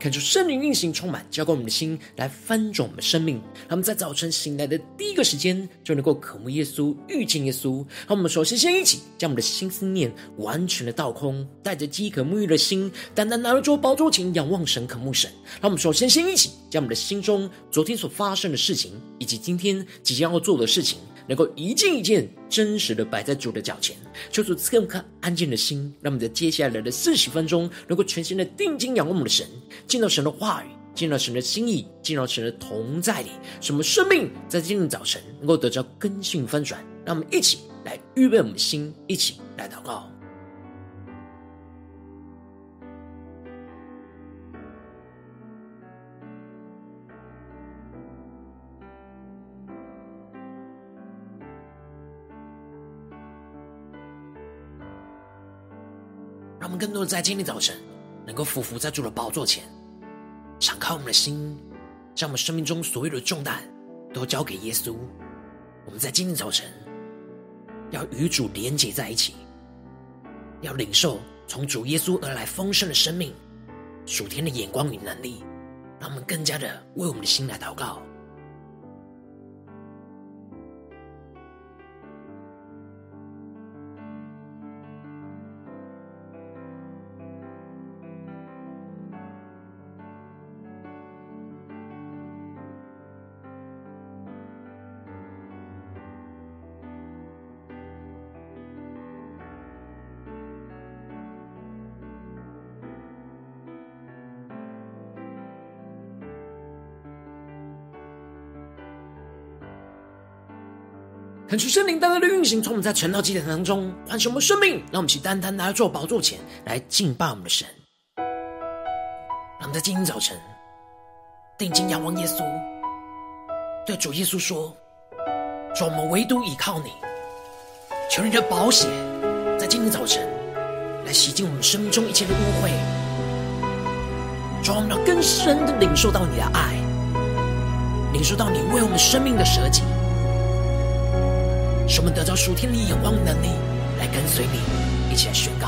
看出圣灵运行充满，浇灌我们的心，来翻转我们的生命。让我们在早晨醒来的第一个时间，就能够渴慕耶稣、遇见耶稣。让我们首先先一起将我们的心思念完全的倒空，带着饥渴沐浴的心，单单拿着桌宝座前仰望神、渴慕神。让我们首先先一起将我们的心中昨天所发生的事情，以及今天即将要做的事情。能够一件一件真实的摆在主的脚前，求主赐给我们颗安静的心，让我们在接下来的四十分钟，能够全心的定睛仰望我们的神，见到神的话语，见到神的心意，见到神的同在里，什么生命在今天早晨能够得到根性翻转。让我们一起来预备我们的心，一起来祷告。让我们更多的在今天早晨，能够俯伏在主的宝座前，敞开我们的心，将我们生命中所有的重担都交给耶稣。我们在今天早晨要与主连结在一起，要领受从主耶稣而来丰盛的生命、属天的眼光与能力，让我们更加的为我们的心来祷告。恳求圣灵单单的运行，从我们在晨祷祭坛当中唤醒我们生命，让我们起单单来到宝座前来敬拜我们的神。让我们在今天早晨定睛仰望耶稣，对主耶稣说：“主，我们唯独倚靠你，求你的宝血在今天早晨来洗净我们生命中一切的污秽。主，我们要更深的领受到你的爱，领受到你为我们生命的舍己。”使我们得着属天的眼光能力，来跟随你，一起来宣告。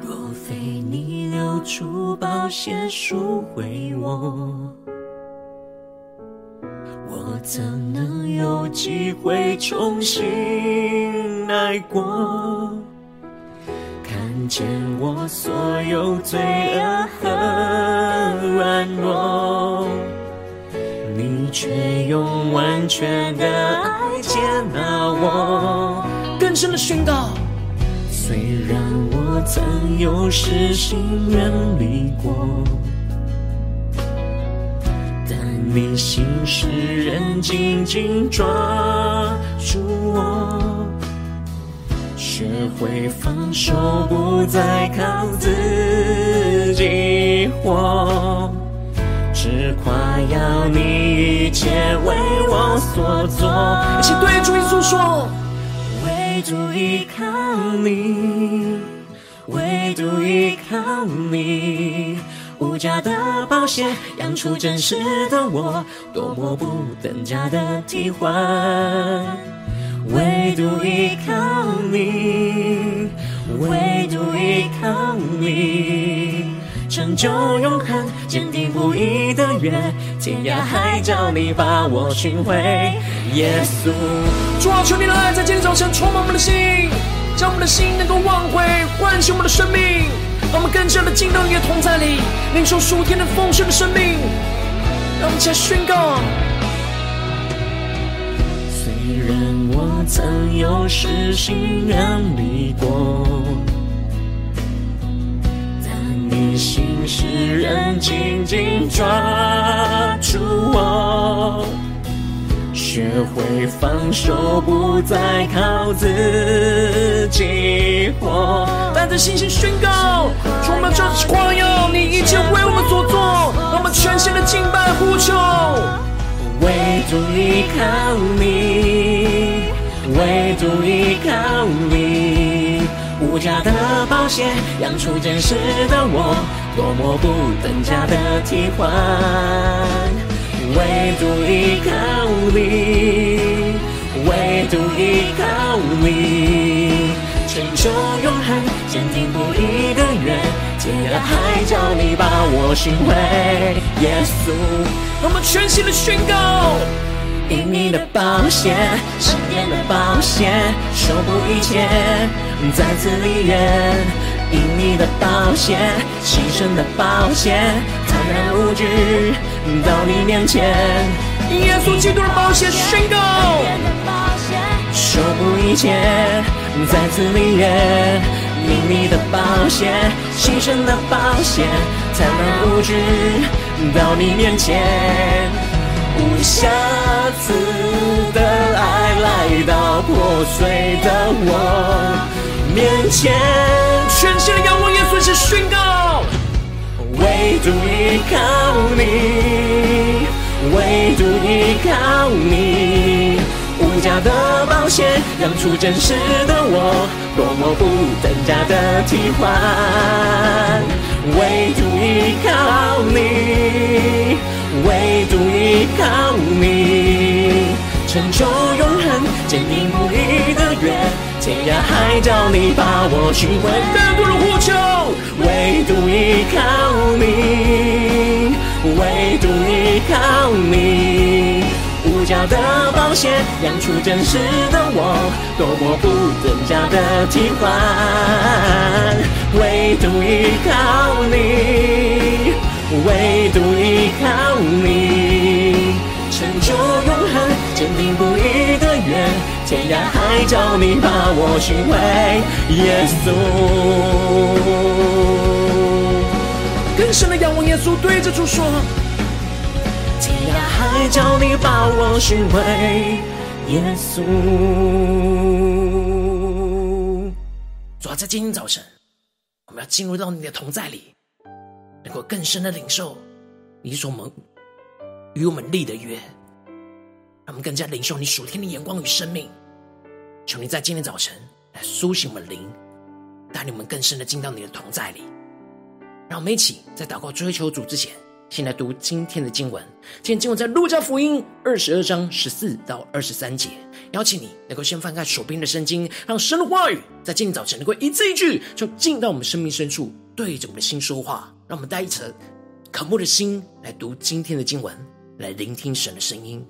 若非你流出宝血赎回我，我怎能有机会重新来过？看见我所有罪恶和软弱，你却用完全的爱接纳我。更深的宣告，虽然我曾有失心远离过，但你心使人紧紧抓住我，学会放手，不再靠自己活。只夸耀你一切为我所做，一起对主耶稣说：唯独依靠你，唯独依靠你，无价的保险养出真实的我，多么不等价的替换。唯独依靠你，唯独依靠你。成就永恒，坚定不移的约，天涯海角你把我寻回，耶稣。主啊，求你的爱在今天早晨充满我们的心，将我们的心能够唤回，唤醒我们的生命，让我们更加的进到你的同在里，领受属天的丰盛的生命。让我们起来宣告。虽然我曾有失心远离过。心使人紧紧抓住我，学会放手，不再靠自己活。带着信心宣告，充满着夸耀，你一切为我们所做，让我们全心的敬拜呼求。唯独依靠你，唯独依靠你。无价的宝血养出真实的我，多么不等价的替换，唯独依靠你，唯独依靠你，成就永恒，坚定不移的约，天涯海角你把我寻回，耶稣，我们全新的宣告，因你的宝血，圣殿的宝血，守护一切，再次立约。因你的保险，牺牲的保险，坦然无惧到你面前。耶稣基督的宝血宣告，守护一切，再次立约。因你的保险，牺牲的保险，坦然无惧到你面前。无瑕疵的爱来到破碎的我。面前，全心的仰望耶稣，是宣告，唯独依靠你，唯独依靠你，无价的宝血，养出真实的我，多么不等价的替换，唯独依靠你，唯独依靠你，成就永恒，坚定不移的约。天涯海角，你把我寻回。更多人呼求，唯独依靠你，唯独依靠你。无价的宝血，养出真实的我，多么不等价的替换。唯独依靠你，唯独依靠你，成就永恒，坚定不移的愿。天涯海叫，你把我寻回，耶稣。更深的仰望，耶稣对着主说：天涯海角，你把我寻回，耶稣。主要在今天早晨，我们要进入到你的同在里，能够更深的领受你所蒙与我们立的约。让我们更加领受你属天的眼光与生命，求你在今天早晨来苏醒我们灵，带领我们更深的进到你的同在里。让我们一起在祷告追求主之前，先来读今天的经文。今天经文在路加福音二十二章十四到二十三节。邀请你能够先翻开手边的圣经，让神的话语在今天早晨能够一字一句，就进到我们生命深处，对着我们的心说话。让我们带一颗渴慕的心来读今天的经文，来聆听神的声音。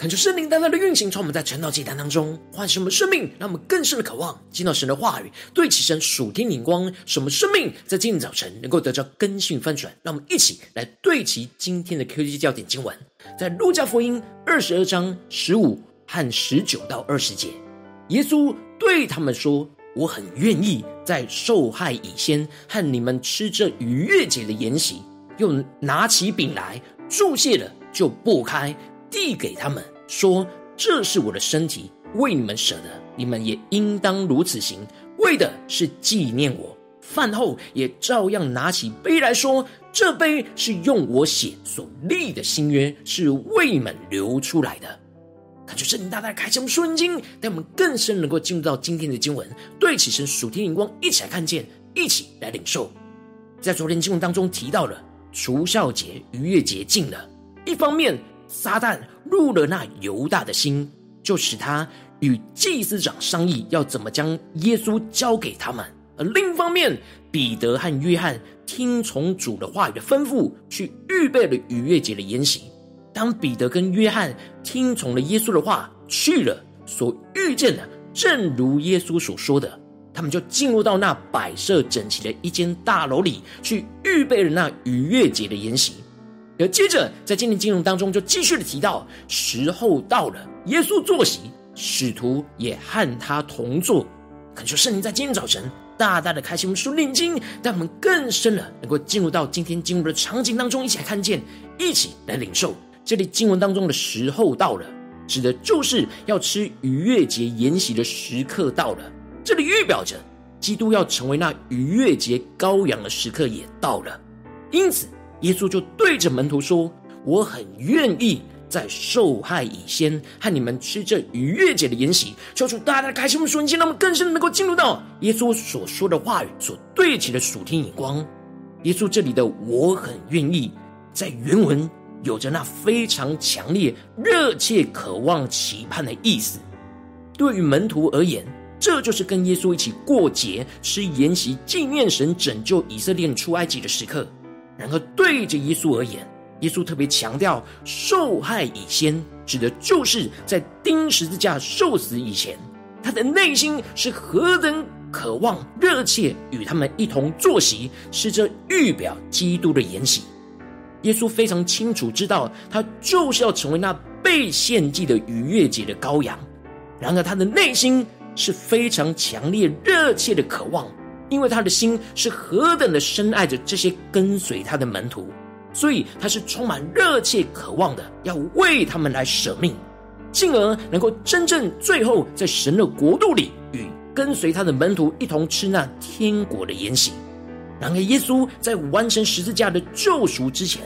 恳求圣灵单单的运行，从我们在晨祷祭坛当中唤醒我们生命，让我们更深的渴望见到神的话语，对齐神属天灵光，使我们生命在今天早晨能够得到更新翻转。让我们一起来对齐今天的 QG 焦点经文，在路加福音二十二章十五和十九到二十节，耶稣对他们说：“我很愿意在受害以先和你们吃这逾越节的筵席。”又拿起饼来，祝谢了，就擘开。递给他们说：“这是我的身体，为你们舍的，你们也应当如此行，为的是纪念我。”饭后也照样拿起杯来说：“这杯是用我血所立的新约，是为你们流出来的。”感觉圣灵大大开启我们属灵经，带我们更深能够进入到今天的经文，对起神属天灵光，一起来看见，一起来领受。在昨天经文当中提到了除酵节、逾越节近了，一方面。撒旦入了那犹大的心，就使他与祭司长商议要怎么将耶稣交给他们。而另一方面，彼得和约翰听从主的话语的吩咐，去预备了逾越节的筵席。当彼得跟约翰听从了耶稣的话去了，所遇见的正如耶稣所说的，他们就进入到那摆设整齐的一间大楼里，去预备了那逾越节的筵席。而接着，在今天经文当中，就继续的提到，时候到了，耶稣坐席，使徒也和他同坐。恳求圣灵在今天早晨大大的开启我们属灵经，让我们更深的能够进入到今天经文的场景当中，一起来看见，一起来领受。这里经文当中的时候到了，指的就是要吃逾越节筵席的时刻到了。这里预表着基督要成为那逾越节羔羊的时刻也到了，因此。耶稣就对着门徒说：“我很愿意在受害以先和你们吃这逾越节的筵席。”求主大大的开心我们属灵心，让我们更深能够进入到耶稣所说的话语所对齐的属天眼光。耶稣这里的“我很愿意”在原文有着那非常强烈、热切、渴望、期盼的意思。对于门徒而言，这就是跟耶稣一起过节、吃筵席、纪念神拯救以色列出埃及的时刻。然而，对着耶稣而言，耶稣特别强调受害以先，指的就是在钉十字架受死以前，他的内心是何等渴望、热切与他们一同坐席，是这预表基督的筵席。耶稣非常清楚知道，他就是要成为那被献祭的逾越节的羔羊。然而，他的内心是非常强烈、热切的渴望。因为他的心是何等的深爱着这些跟随他的门徒，所以他是充满热切渴望的，要为他们来舍命，进而能够真正最后在神的国度里与跟随他的门徒一同吃那天国的筵席。然而，耶稣在完成十字架的救赎之前，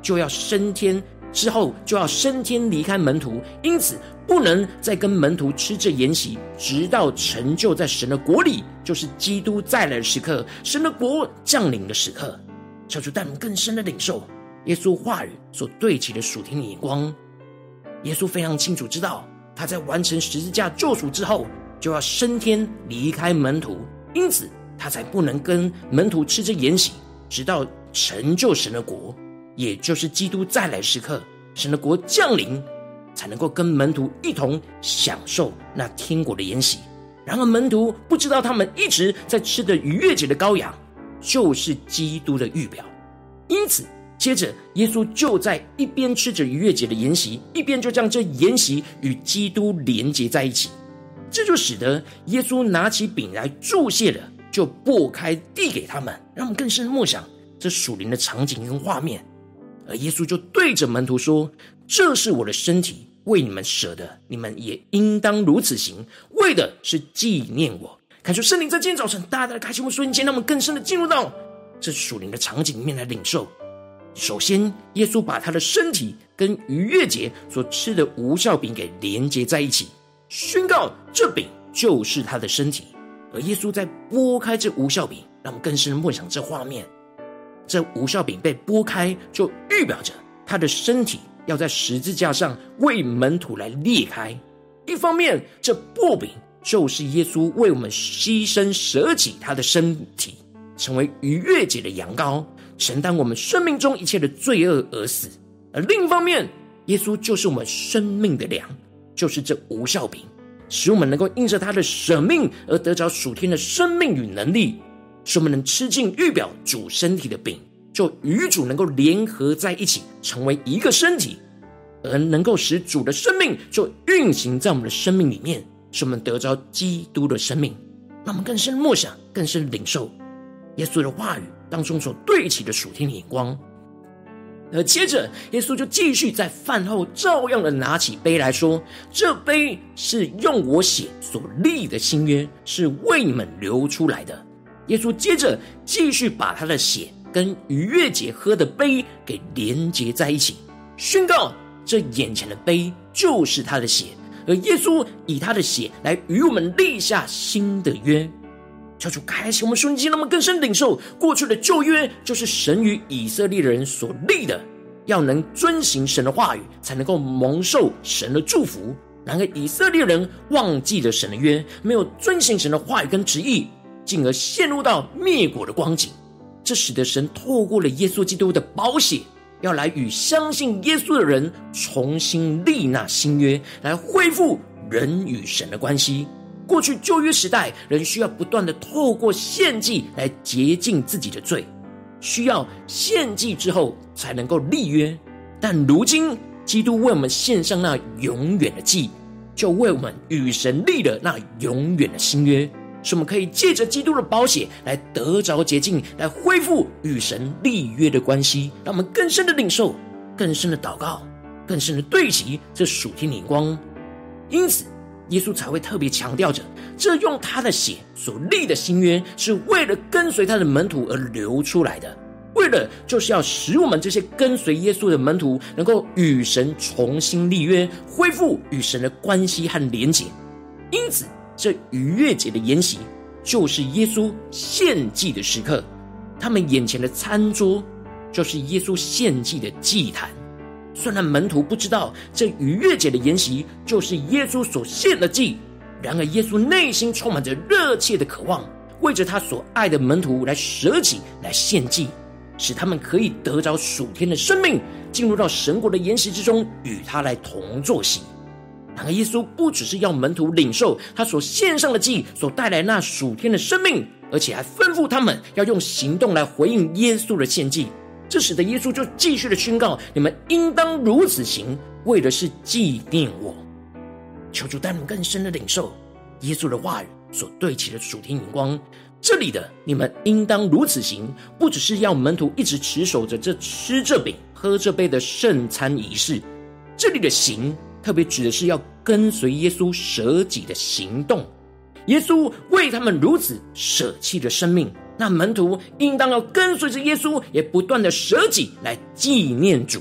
就要升天。之后就要升天离开门徒，因此不能再跟门徒吃这筵席，直到成就在神的国里，就是基督再来的时刻，神的国降临的时刻。求主带领更深的领受耶稣话语所对齐的属天的眼光。耶稣非常清楚知道，他在完成十字架救赎之后，就要升天离开门徒，因此他才不能跟门徒吃这筵席，直到成就神的国。也就是基督再来时刻，神的国降临，才能够跟门徒一同享受那天国的筵席。然而门徒不知道，他们一直在吃的逾越节的羔羊，就是基督的预表。因此，接着耶稣就在一边吃着逾越节的筵席，一边就将这筵席与基督连接在一起。这就使得耶稣拿起饼来祝谢了，就擘开递给他们，让我们更深默想这属灵的场景跟画面。而耶稣就对着门徒说：“这是我的身体，为你们舍的，你们也应当如此行，为的是纪念我。”看出圣灵在今天早晨大大的开启我们属灵间，让我们更深的进入到这属灵的场景里面来领受。首先，耶稣把他的身体跟逾越节所吃的无效饼给连接在一起，宣告这饼就是他的身体。而耶稣在拨开这无效饼，让我们更深的默想这画面。这无效饼被剥开，就预表着他的身体要在十字架上为门徒来裂开。一方面，这薄饼就是耶稣为我们牺牲舍己他的身体，成为逾越节的羊羔，承担我们生命中一切的罪恶而死；而另一方面，耶稣就是我们生命的粮，就是这无效饼，使我们能够因着他的舍命而得着属天的生命与能力，使我们能吃进预表主身体的饼，就与主能够联合在一起，成为一个身体，而能够使主的生命就运行在我们的生命里面，使我们得着基督的生命。让我们更深默想，更深领受耶稣的话语当中所对齐的属天的眼光。而接着，耶稣就继续在饭后照样的拿起杯来说：“这杯是用我血所立的新约，是为你们流出来的。”耶稣接着继续把他的血跟逾越节喝的杯给连接在一起，宣告这眼前的杯就是他的血，而耶稣以他的血来与我们立下新的约。求主开启我们瞬间，那么更深领受过去的旧约，就是神与以色列人所立的，要能遵行神的话语，才能够蒙受神的祝福。然而以色列人忘记了神的约，没有遵行神的话语跟旨意，进而陷入到灭国的光景。这使得神透过了耶稣基督的宝血，要来与相信耶稣的人重新立那新约，来恢复人与神的关系。过去旧约时代，人需要不断的透过献祭来洁净自己的罪，需要献祭之后才能够立约。但如今，基督为我们献上那永远的祭，就为我们与神立了那永远的新约，使我们可以借着基督的宝血来得着洁净，来恢复与神立约的关系，让我们更深的领受，更深的祷告，更深的对齐这属天灵光。因此。耶稣才会特别强调着，这用他的血所立的新约，是为了跟随他的门徒而流出来的，为了就是要使我们这些跟随耶稣的门徒，能够与神重新立约，恢复与神的关系和连结。因此，这逾越节的筵席，就是耶稣献祭的时刻，他们眼前的餐桌，就是耶稣献祭的祭坛。虽然门徒不知道这逾越节的筵席就是耶稣所献的祭，然而耶稣内心充满着热切的渴望，为着他所爱的门徒来舍己来献祭，使他们可以得着属天的生命，进入到神国的筵席之中，与他来同坐席。然而耶稣不只是要门徒领受他所献上的祭所带来那属天的生命，而且还吩咐他们要用行动来回应耶稣的献祭。这使得耶稣就继续的宣告：“你们应当如此行，为的是纪念我。”求主带领更深的领受耶稣的话语所对齐的属天眼光。这里的“你们应当如此行”，不只是要门徒一直持守着这吃这饼、喝这杯的圣餐仪式。这里的“行”特别指的是要跟随耶稣舍己的行动。耶稣为他们如此舍弃了生命。那门徒应当要跟随着耶稣，也不断的舍己来纪念主。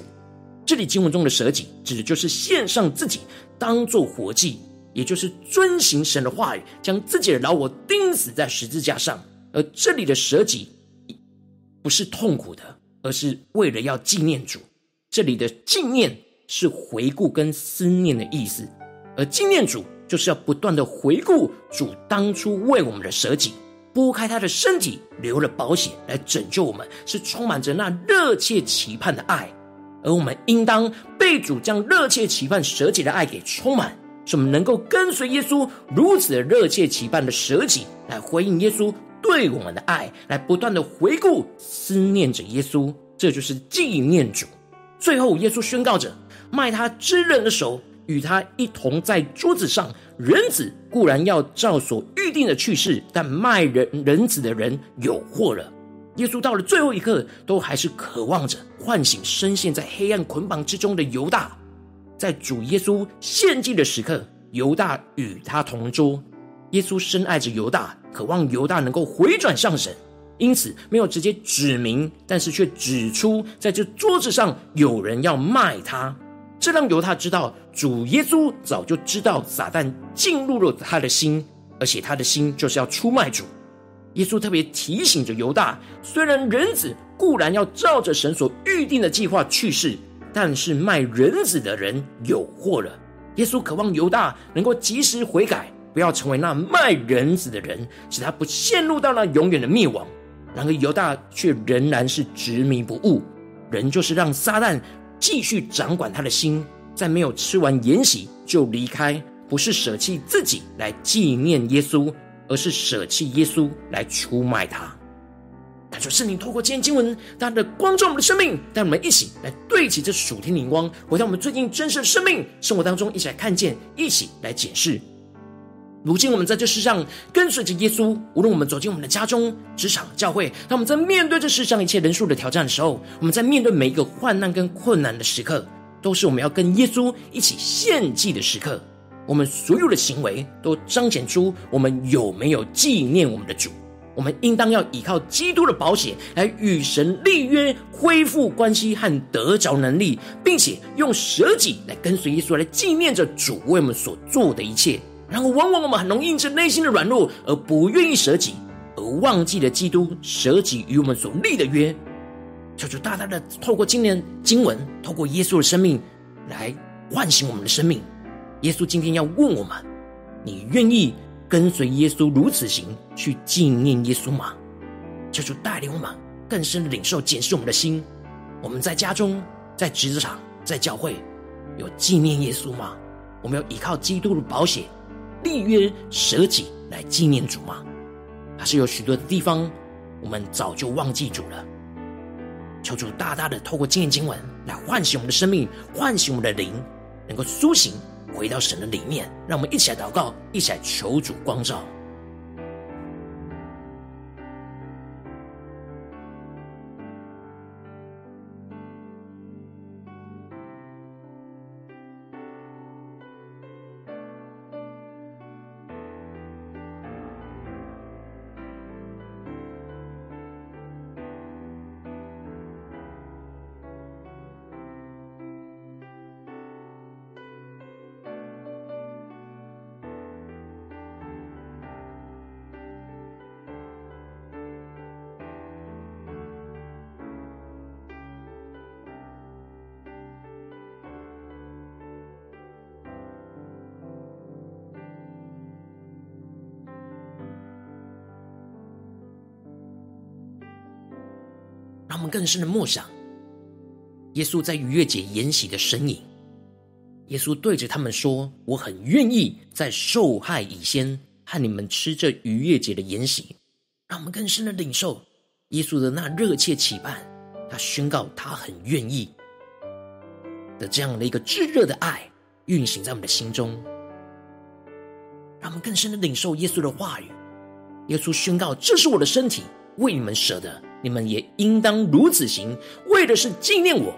这里经文中的舍己，指的就是献上自己当做活祭，也就是遵行神的话语，将自己的老我钉死在十字架上。而这里的舍己，不是痛苦的，而是为了要纪念主。这里的纪念是回顾跟思念的意思，而纪念主就是要不断的回顾主当初为我们的舍己。拨开他的身体，流了宝血来拯救我们，是充满着那热切期盼的爱。而我们应当被主将热切期盼舍己的爱给充满，使我们能够跟随耶稣如此的热切期盼的舍己，来回应耶稣对我们的爱，来不断的回顾思念着耶稣。这就是纪念主。最后，耶稣宣告着：卖他之人的手与他一同在桌子上。人子固然要照所预定的去世，但卖人人子的人有祸了。耶稣到了最后一刻，都还是渴望着唤醒深陷在黑暗捆绑之中的犹大。在主耶稣献祭的时刻，犹大与他同桌。耶稣深爱着犹大，渴望犹大能够回转向神，因此没有直接指明，但是却指出在这桌子上有人要卖他。这让犹大知道，主耶稣早就知道撒旦进入了他的心，而且他的心就是要出卖主。耶稣特别提醒着犹大，虽然人子固然要照着神所预定的计划去世，但是卖人子的人有祸了。耶稣渴望犹大能够及时悔改，不要成为那卖人子的人，使他不陷入到那永远的灭亡。然而犹大却仍然是执迷不悟，人就是让撒旦。继续掌管他的心，在没有吃完筵席就离开，不是舍弃自己来纪念耶稣，而是舍弃耶稣来出卖他。感谢圣灵透过今天经文，大的光照我们的生命，带我们一起来对齐这属天的灵光，回到我们最近真实的生命生活当中，一起来看见，一起来检视。如今我们在这世上跟随着耶稣，无论我们走进我们的家中、职场、教会，当我们在面对这世上一切人数的挑战的时候，我们在面对每一个患难跟困难的时刻，都是我们要跟耶稣一起献祭的时刻。我们所有的行为都彰显出我们有没有纪念我们的主。我们应当要依靠基督的宝血来与神立约，恢复关系和得着能力，并且用舍己来跟随耶稣，来纪念着主为我们所做的一切。然后，往往我们很容易因着内心的软弱而不愿意舍己，而忘记了基督舍己与我们所立的约。求主大大的透过今年经文，透过耶稣的生命来唤醒我们的生命。耶稣今天要问我们：你愿意跟随耶稣如此行，去纪念耶稣吗？求主带领我们更深的领受、检视我们的心。我们在家中、在职场、在教会，有纪念耶稣吗？我们要依靠基督的宝血立约舍己来纪念主吗？还是有许多的地方，我们早就忘记主了？求主大大的透过今天经文来唤醒我们的生命，唤醒我们的灵，能够苏醒。回到神的里面，让我们一起来祷告，一起来求主光照。让我们更深的默想，耶稣在逾越节筵席的身影。耶稣对着他们说：“我很愿意在受害以先和你们吃这逾越节的筵席。”让我们更深的领受耶稣的那热切期盼。他宣告他很愿意的这样的一个炙热的爱运行在我们的心中。让我们更深的领受耶稣的话语。耶稣宣告：“这是我的身体，为你们舍的。”你们也应当如此行，为的是纪念我。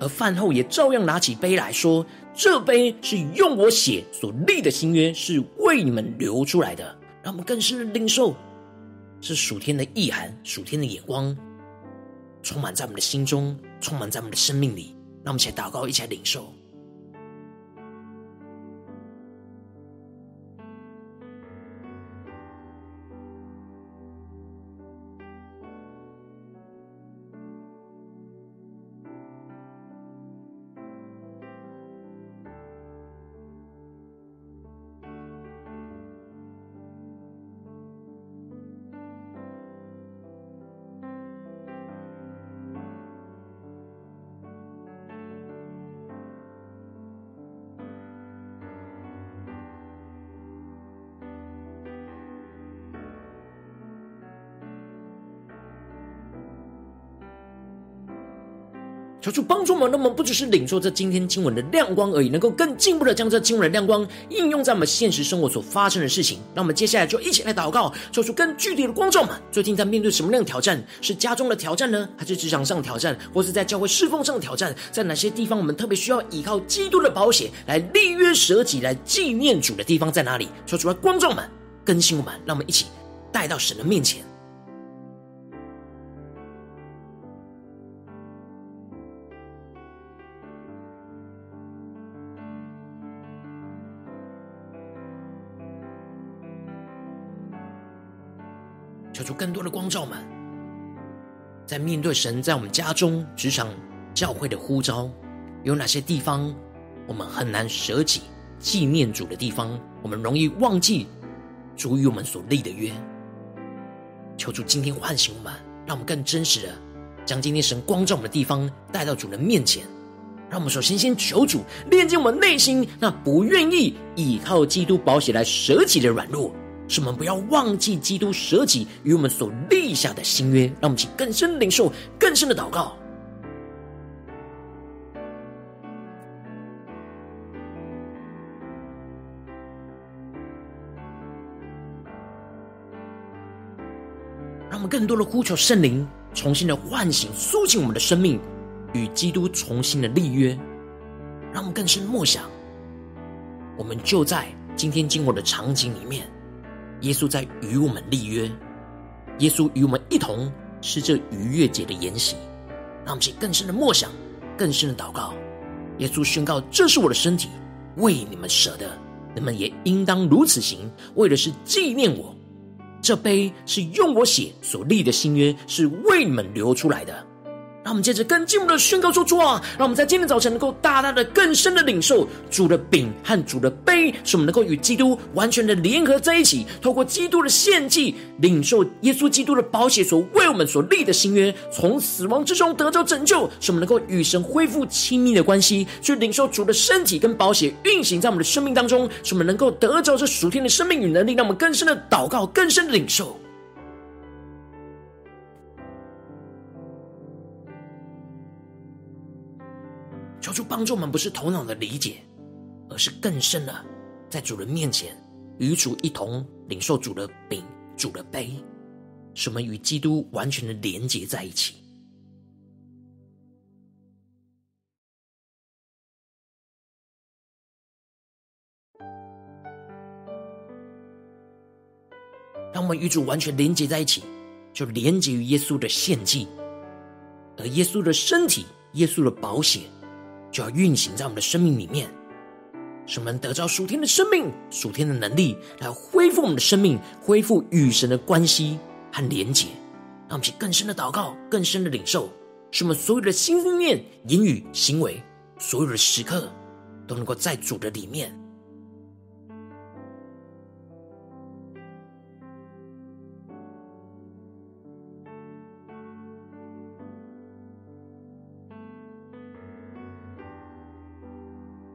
而饭后也照样拿起杯来说：“这杯是用我血所立的新约，是为你们流出来的。”让我们更深的领受，是属天的意涵、属天的眼光，充满在我们的心中，充满在我们的生命里。让我们一起祷告，一起来领受。求主帮助我们，那么不只是领受这今天经文的亮光而已，能够更进一步的将这经文的亮光应用在我们现实生活所发生的事情。那我们接下来就一起来祷告，求出更具体的光照们。最近在面对什么样的挑战？是家中的挑战呢，还是职场上的挑战，或是在教会侍奉上的挑战？在哪些地方我们特别需要依靠基督的宝血来立约舍己、来纪念主的地方在哪里？求主来光照们，更新我们，让我们一起带到神的面前。更多的光照们，在面对神在我们家中、职场、教会的呼召，有哪些地方我们很难舍己纪念主的地方？我们容易忘记主与我们所立的约。求主今天唤醒我们，让我们更真实的将今天神光照我们的地方带到主的面前，让我们首先先求主炼净我们内心那不愿意依靠基督保险来舍己的软弱，使我们不要忘记基督舍己与我们所立下的新约。让我们请更深的领受，更深的祷告。让我们更多的呼求圣灵，重新的唤醒、苏醒我们的生命。与基督重新的立约，让我们更深默想。我们就在今天经过的场景里面，耶稣在与我们立约，耶稣与我们一同吃这逾越节的筵席。让我们去更深的默想，更深的祷告。耶稣宣告：“这是我的身体，为你们舍的，你们也应当如此行，为的是纪念我。这杯是用我血所立的新约，是为你们流出来的。”让我们接着更进一步的宣告说：“主啊，让我们在今天早晨能够大大的、更深的领受主的饼和主的杯，使我们能够与基督完全的联合在一起，透过基督的献祭，领受耶稣基督的宝血所为我们所立的新约，从死亡之中得着拯救，使我们能够与神恢复亲密的关系，去领受主的身体跟宝血运行在我们的生命当中，使我们能够得着这属天的生命与能力，让我们更深的祷告，更深的领受。”主帮助我们，不是头脑的理解，而是更深的，在主人面前与主一同领受主的饼、主的杯，使我们与基督完全的连结在一起。当我们与主完全连结在一起，就连结于耶稣的献祭，而耶稣的身体、耶稣的宝血。就要运行在我们的生命里面，使我们得着属天的生命、属天的能力，来恢复我们的生命，恢复与神的关系和连结。让我们去更深的祷告，更深的领受，使我们所有的心念、言语、行为，所有的时刻，都能够在主的里面。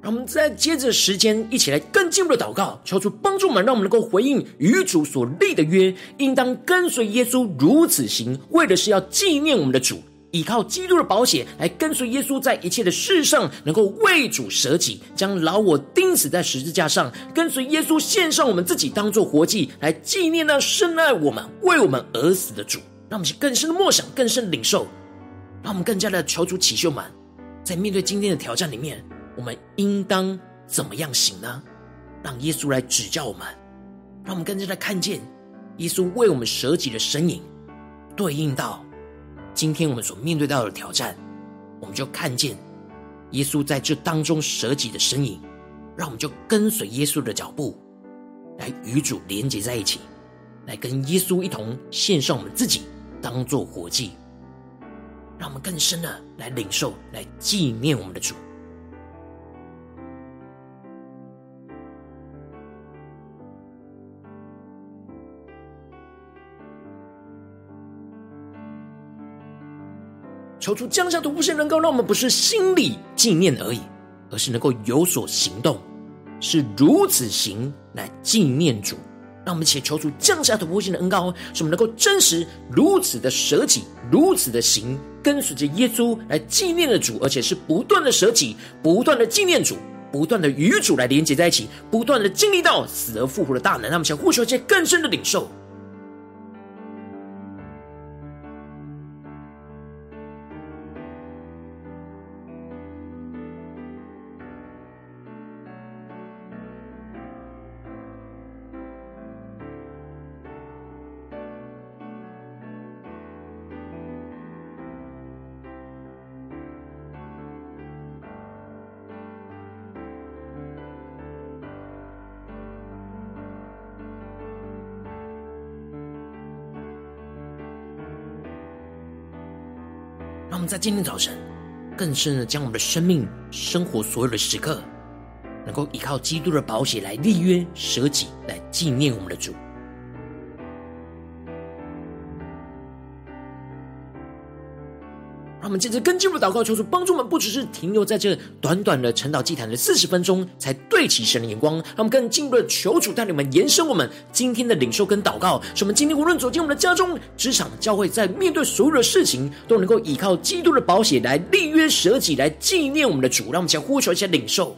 让我们再接着时间，一起来更进一步的祷告，求主帮助我们，让我们能够回应与主所立的约，应当跟随耶稣如此行，为的是要纪念我们的主，依靠基督的宝血来跟随耶稣，在一切的事上能够为主舍己，将老我钉死在十字架上，跟随耶稣献上我们自己当做活祭，来纪念那深爱我们、为我们而死的主。让我们去更深的默想，更深的领受，让我们更加的求主启秀满，在面对今天的挑战里面。我们应当怎么样行呢？让耶稣来指教我们，让我们更加的看见耶稣为我们舍己的身影，对应到今天我们所面对到的挑战，我们就看见耶稣在这当中舍己的身影，让我们就跟随耶稣的脚步，来与主连接在一起，来跟耶稣一同献上我们自己，当做活祭，让我们更深的来领受，来纪念我们的主。求主降下突破性能够让我们不是心里纪念而已，而是能够有所行动，是如此行来纪念主。让我们且求主降下突破性的恩膏，使我们能够真实如此的舍己，如此的行，跟随着耶稣来纪念的主，而且是不断的舍己，不断的纪念主，不断的与主来连接在一起，不断的经历到死而复活的大能。让我们想呼求一些更深的领受。在今天早晨，更深的将我们的生命、生活所有的时刻，能够依靠基督的宝血来立约、舍己，来纪念我们的主。我们接着跟进入祷告，求主帮助我们，不只是停留在这短短的晨祷祭坛的四十分钟，才对齐神的眼光。让我们更进一步的求主带领我们延伸我们今天的领受跟祷告，使我们今天无论走进我们的家中、职场、教会，在面对所有的事情，都能够依靠基督的宝血来立约舍己，来纪念我们的主。让我们先呼求一下领受。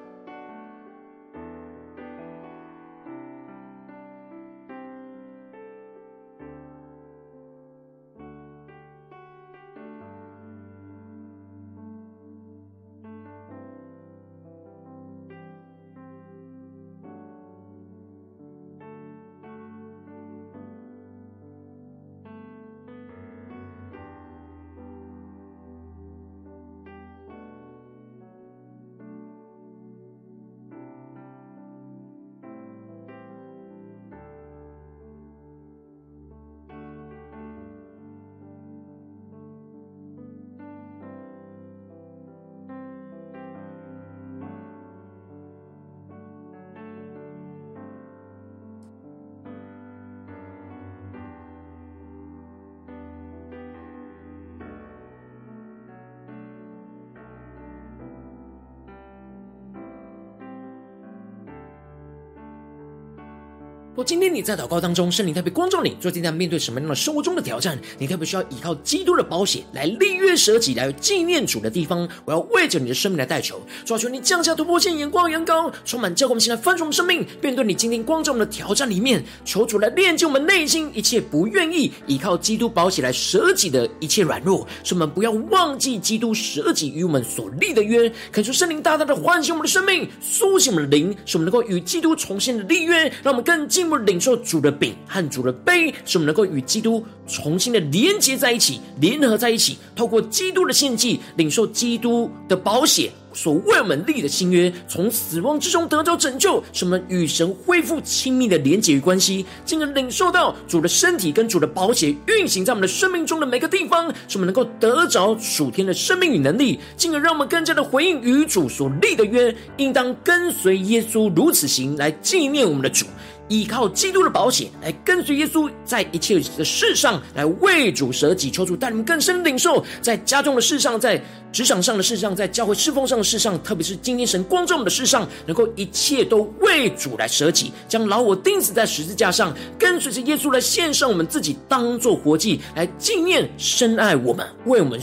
今天你在祷告当中，圣灵特别光照你，最近在面对什么样的生活中的挑战？你特别需要依靠基督的宝血来立约舍己，来纪念主的地方。我要为着你的生命来代求，主啊，求你降下突破性眼光，远高充满教会，我们现在翻转生命，面对你今天光照我们的挑战里面，求主来炼净我们内心一切不愿意依靠基督宝血来舍己的一切软弱，使我们不要忘记基督舍己与我们所立的约。恳求圣灵大大的唤醒我们的生命，苏醒我们的灵，使我们能够与基督重新的立约，让我们更进。领受主的饼和主的杯，使我们能够与基督重新的连接在一起，联合在一起。透过基督的献祭，领受基督的宝血所为我们立的新约，从死亡之中得着拯救，使我们与神恢复亲密的连结与关系。进而领受到主的身体跟主的宝血运行在我们的生命中的每个地方，使我们能够得着属天的生命与能力。进而让我们更加的回应与主所立的约，应当跟随耶稣如此行，来纪念我们的主。依靠基督的保险来跟随耶稣，在一切的事上来为主舍己，求主带你们更深领受，在家中的事上，在职场上的事上，在教会侍奉上的事上，特别是今天神光照我们的事上，能够一切都为主来舍己，将老我钉死在十字架上，跟随着耶稣来献上我们自己，当做活祭，来纪念深爱我们、为我们。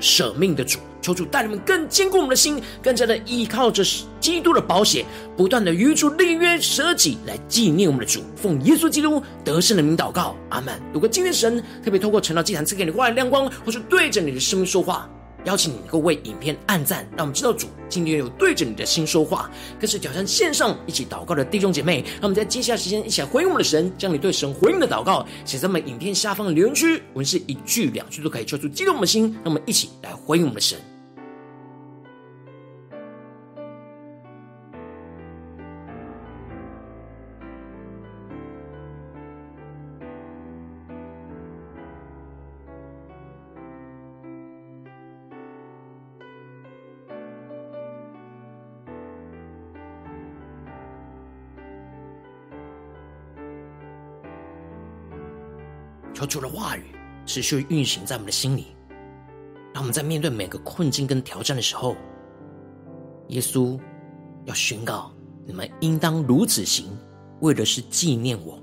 舍命的主。求主带你们更坚固我们的心，更加的依靠着基督的宝血，不断的与主立约舍己，来纪念我们的主。奉耶稣基督得胜的名祷告，阿门。如果今天神特别透过晨祷祭坛赐给你话语亮光，或是对着你的生命说话，邀请你能够为影片按赞，让我们知道主今天有对着你的心说话。更是挑战线上一起祷告的弟兄姐妹，让我们在接下来时间一起来回应我们的神，将你对神回应的祷告写在我们影片下方的留言区，文是一句两句都可以抽出激动的心。让我们一起来回应我们的神。求主的话语持续运行在我们的心里，让我们在面对每个困境跟挑战的时候，耶稣要宣告：你们应当如此行，为的是纪念我。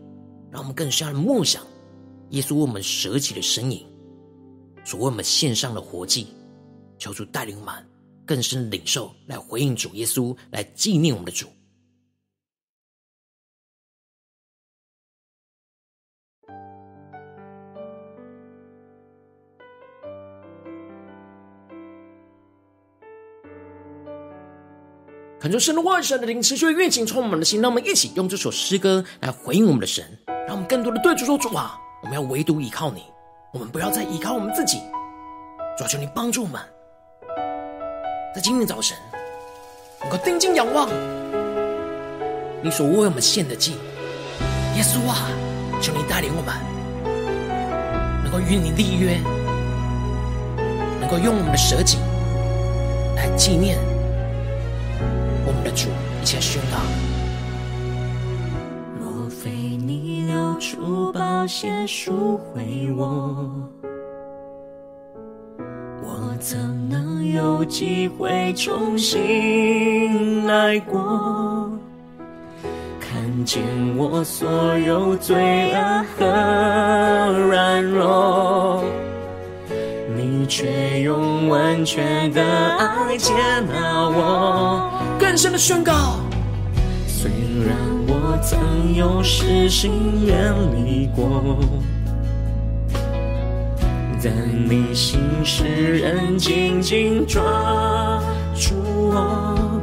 让我们更深的默想耶稣为我们舍己的身影，所为我们献上的活祭。求主带领我们更深的领受，来回应主耶稣，来纪念我们的主。恳求神的万、神的灵持续运行，充满我们的心。让我们一起用这首诗歌来回应我们的神，让我们更多的对主说：“主啊，我们要唯独依靠你，我们不要再依靠我们自己。主啊，求你帮助我们，在今天早晨能够定睛仰望你所为我们献的祭。耶稣啊，求你带领我们，能够与你立约，能够用我们的舍己来纪念。”的主，一切宣告。若非你流出宝血赎回我，我怎能有机会重新来过？看见我所有罪恶和软弱。你却用完全的爱接纳我，更深的宣告。虽然我曾有失心远离过，但你心事仍紧紧抓住我，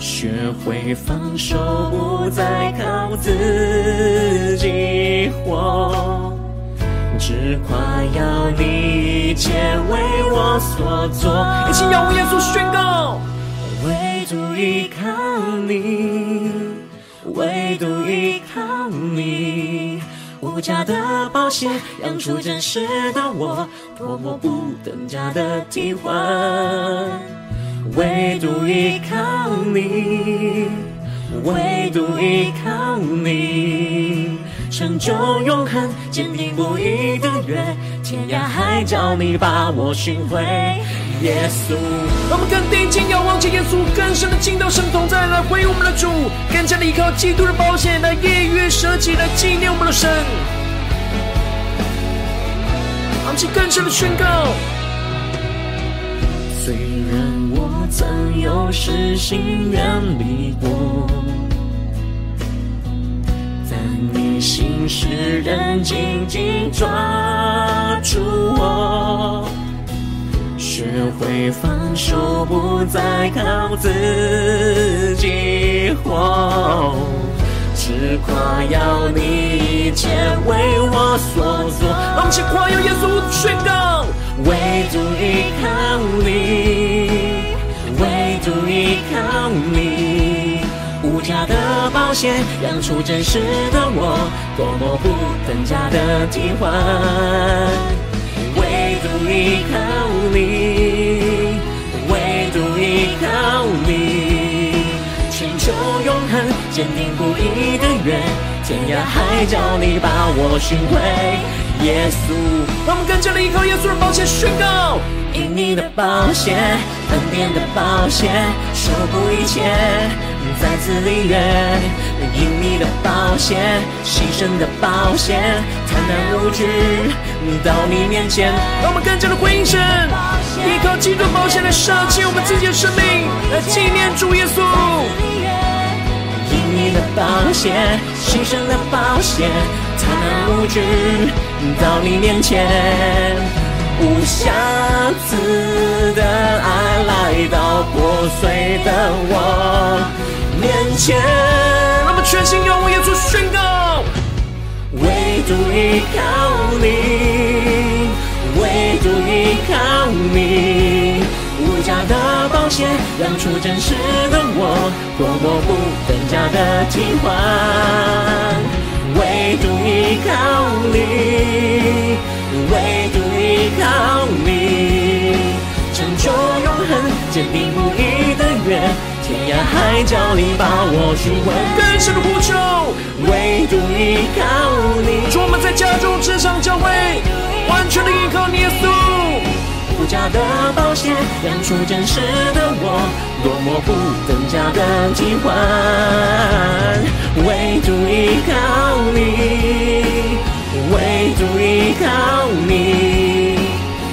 学会放手，不再靠自己活。只夸耀你一切为我所做，一起仰望耶稣宣告，依靠你，唯独依靠你，无价的宝血养出真实的我，多么不等价的替换，唯独依靠你，唯独依靠你。成就永恒，坚定不移的约，天涯海角你把我寻回，耶稣。让我们更定睛仰望着耶稣，更深的进到神同在，来回应我们的主，更加的依靠基督的保险，来业约舍己，来纪念我们的神。让其更深的宣告。虽然我曾有失心远离过。心事仍紧紧抓住我，学会放手，不再靠自己活，只夸耀你一切为我所做。让我们一起夸耀耶稣宣告，唯独依靠你，唯独依靠你。无价的宝血养出真实的我，多么不等价的替换。独依靠你，唯独依靠你，寻求永恒，坚定不移的约，天涯海角你把我寻回，耶稣。让我们更加的依靠耶稣的宝血宣告，因你的宝血，恩典的宝血，守护一切。再次立约，因你的宝血，牺牲的宝血，坦然无惧到你面前。让我们更加的回应神，依靠基督宝血来舍弃我们自己的生命，来纪念主耶稣。因你的宝血，牺牲的宝血，坦然无惧到你面前，无瑕疵的爱来到破碎的我。面前，让我们全心仰望耶稣宣告，唯独依靠你，唯独依靠你，无价的宝血亮出真实的我，多么不等价的替换，唯独依靠你，唯独依靠你，成就永恒，坚定不移的约。天涯海角，里把我寻回。更深的呼求，唯独依靠你。主，我们在家中、职场、教会，完全的依靠耶稣。无价的保险养出真实的我，多么不等价的替换。唯独依靠你，唯独依靠你，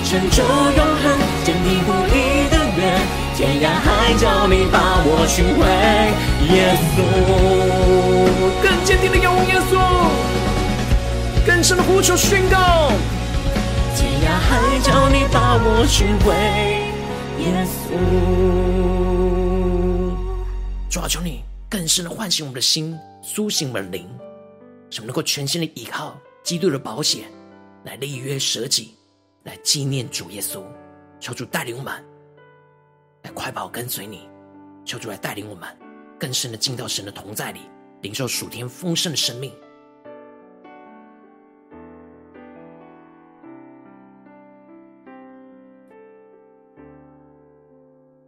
成就永恒，坚定不移天涯。海角你把我寻回，耶稣，更坚定的仰望耶稣，更深的呼求宣告。天涯海角你把我寻回，耶稣，主啊，求你更深的唤醒我们的心，苏醒我们的灵，使我们能够全心的依靠基督的宝血，来立约舍己，来纪念主耶稣。求主带领我们快跑跟随你，求主来带领我们更深的进到神的同在里，领受属天丰盛的生命。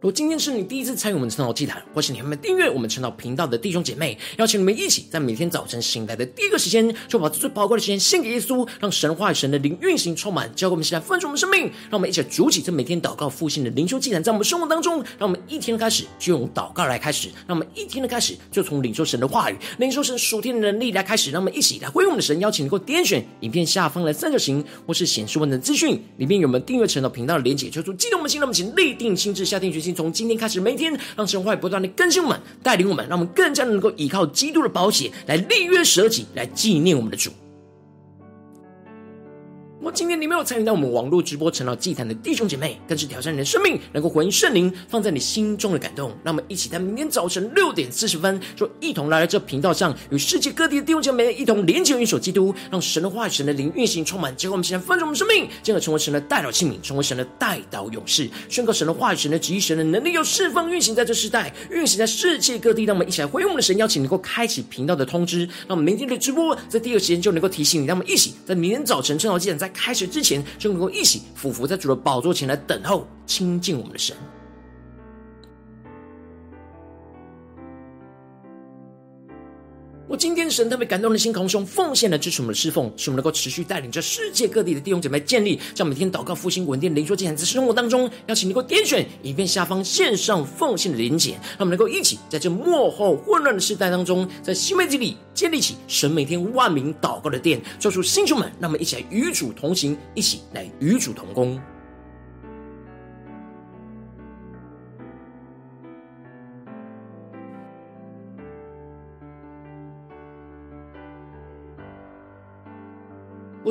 如果今天是你第一次参与我们晨祷祭坛，或是你还没订阅我们晨祷频道的弟兄姐妹，邀请你们一起在每天早晨醒来的第一个时间，就把最宝贵的时间献给耶稣，让神话语、神的灵运行充满，交给我们，现在丰盛我们生命。让我们一起来筑起这每天祷告复兴的灵修祭坛，在我们生活当中，让我们一天的开始就用祷告来开始，让我们一天的开始就从领受神的话语、领受神属天的能力来开始，让我们一起来回应我们的神。邀请你能够点选影片下方的三角形，或是显示文的资讯里面有我们订阅晨祷频道的连结，求主激动我们心，让我们请立定心志，下定决心，从今天开始，每天让神话不断的更新我们，带领我们，让我们更加能够依靠基督的保险来立约舍己，来纪念我们的主。今天你没有参与到我们网络直播晨祷祭坛的弟兄姐妹，更是挑战你的生命，能够回应圣灵放在你心中的感动。让我们一起在明天早晨六点四十分，就一同来到这频道上，与世界各地的弟兄姐妹一同连接、运手基督，让神的话语、神的灵运行充满。结果我们现在丰盛我们生命，进而成为神的代祷器皿，成为神的代祷勇士，宣告神的话语、神的旨意、神的能力，要释放运行在这世代，运行在世界各地。让我们一起来回应我们的神，邀请能够开启频道的通知，让我们明天的直播在第二时间就能够提醒你。让我们一起在明天早晨晨祷祭坛在开始之前。就能够一起俯伏在主的宝座前来等候亲近我们的神。我今天神特别感动的心，空中奉献来支持我们的侍奉，使我们能够持续带领着世界各地的弟兄姐妹建立，将每天祷告复兴稳定灵说进展在生活当中。邀请能够点选影片下方线上奉献的连结，让我们能够一起在这幕后混乱的时代当中，在新媒体里建立起神每天万名祷告的殿，做出弟兄们，让我们一起来与主同行，一起来与主同工。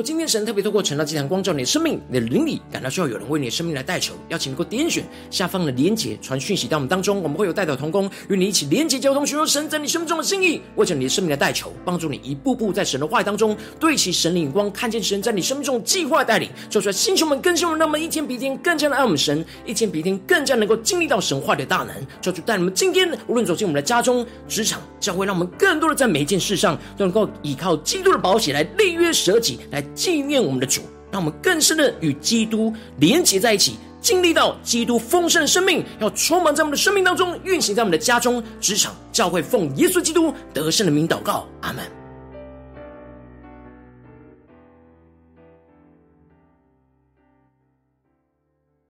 今天神特别透过晨祷祭坛光照你的生命，你的灵里感到需要有人为你的生命来代求，邀请你能够点选下方的连结，传讯息到我们当中，我们会有代表同工与你一起连结交通，寻求神在你生命中的心意，为着你的生命来代求，帮助你一步步在神的话语当中对齐神的眼光，看见神在你生命中的计划带领，说出来，星球们更新我们，让我们一天比一天更加的爱我们神，一天比一天更加能够经历到神话的大能，就主带你们今天无论走进我们的家中、职场，教会，让我们更多的在每一件事上都能够依靠基督的宝血来立约舍己，来纪念我们的主，让我们更深的与基督连结在一起，经历到基督丰盛的生命，要充满在我们的生命当中，运行在我们的家中、职场、教会，奉耶稣基督得胜的名祷告，阿门。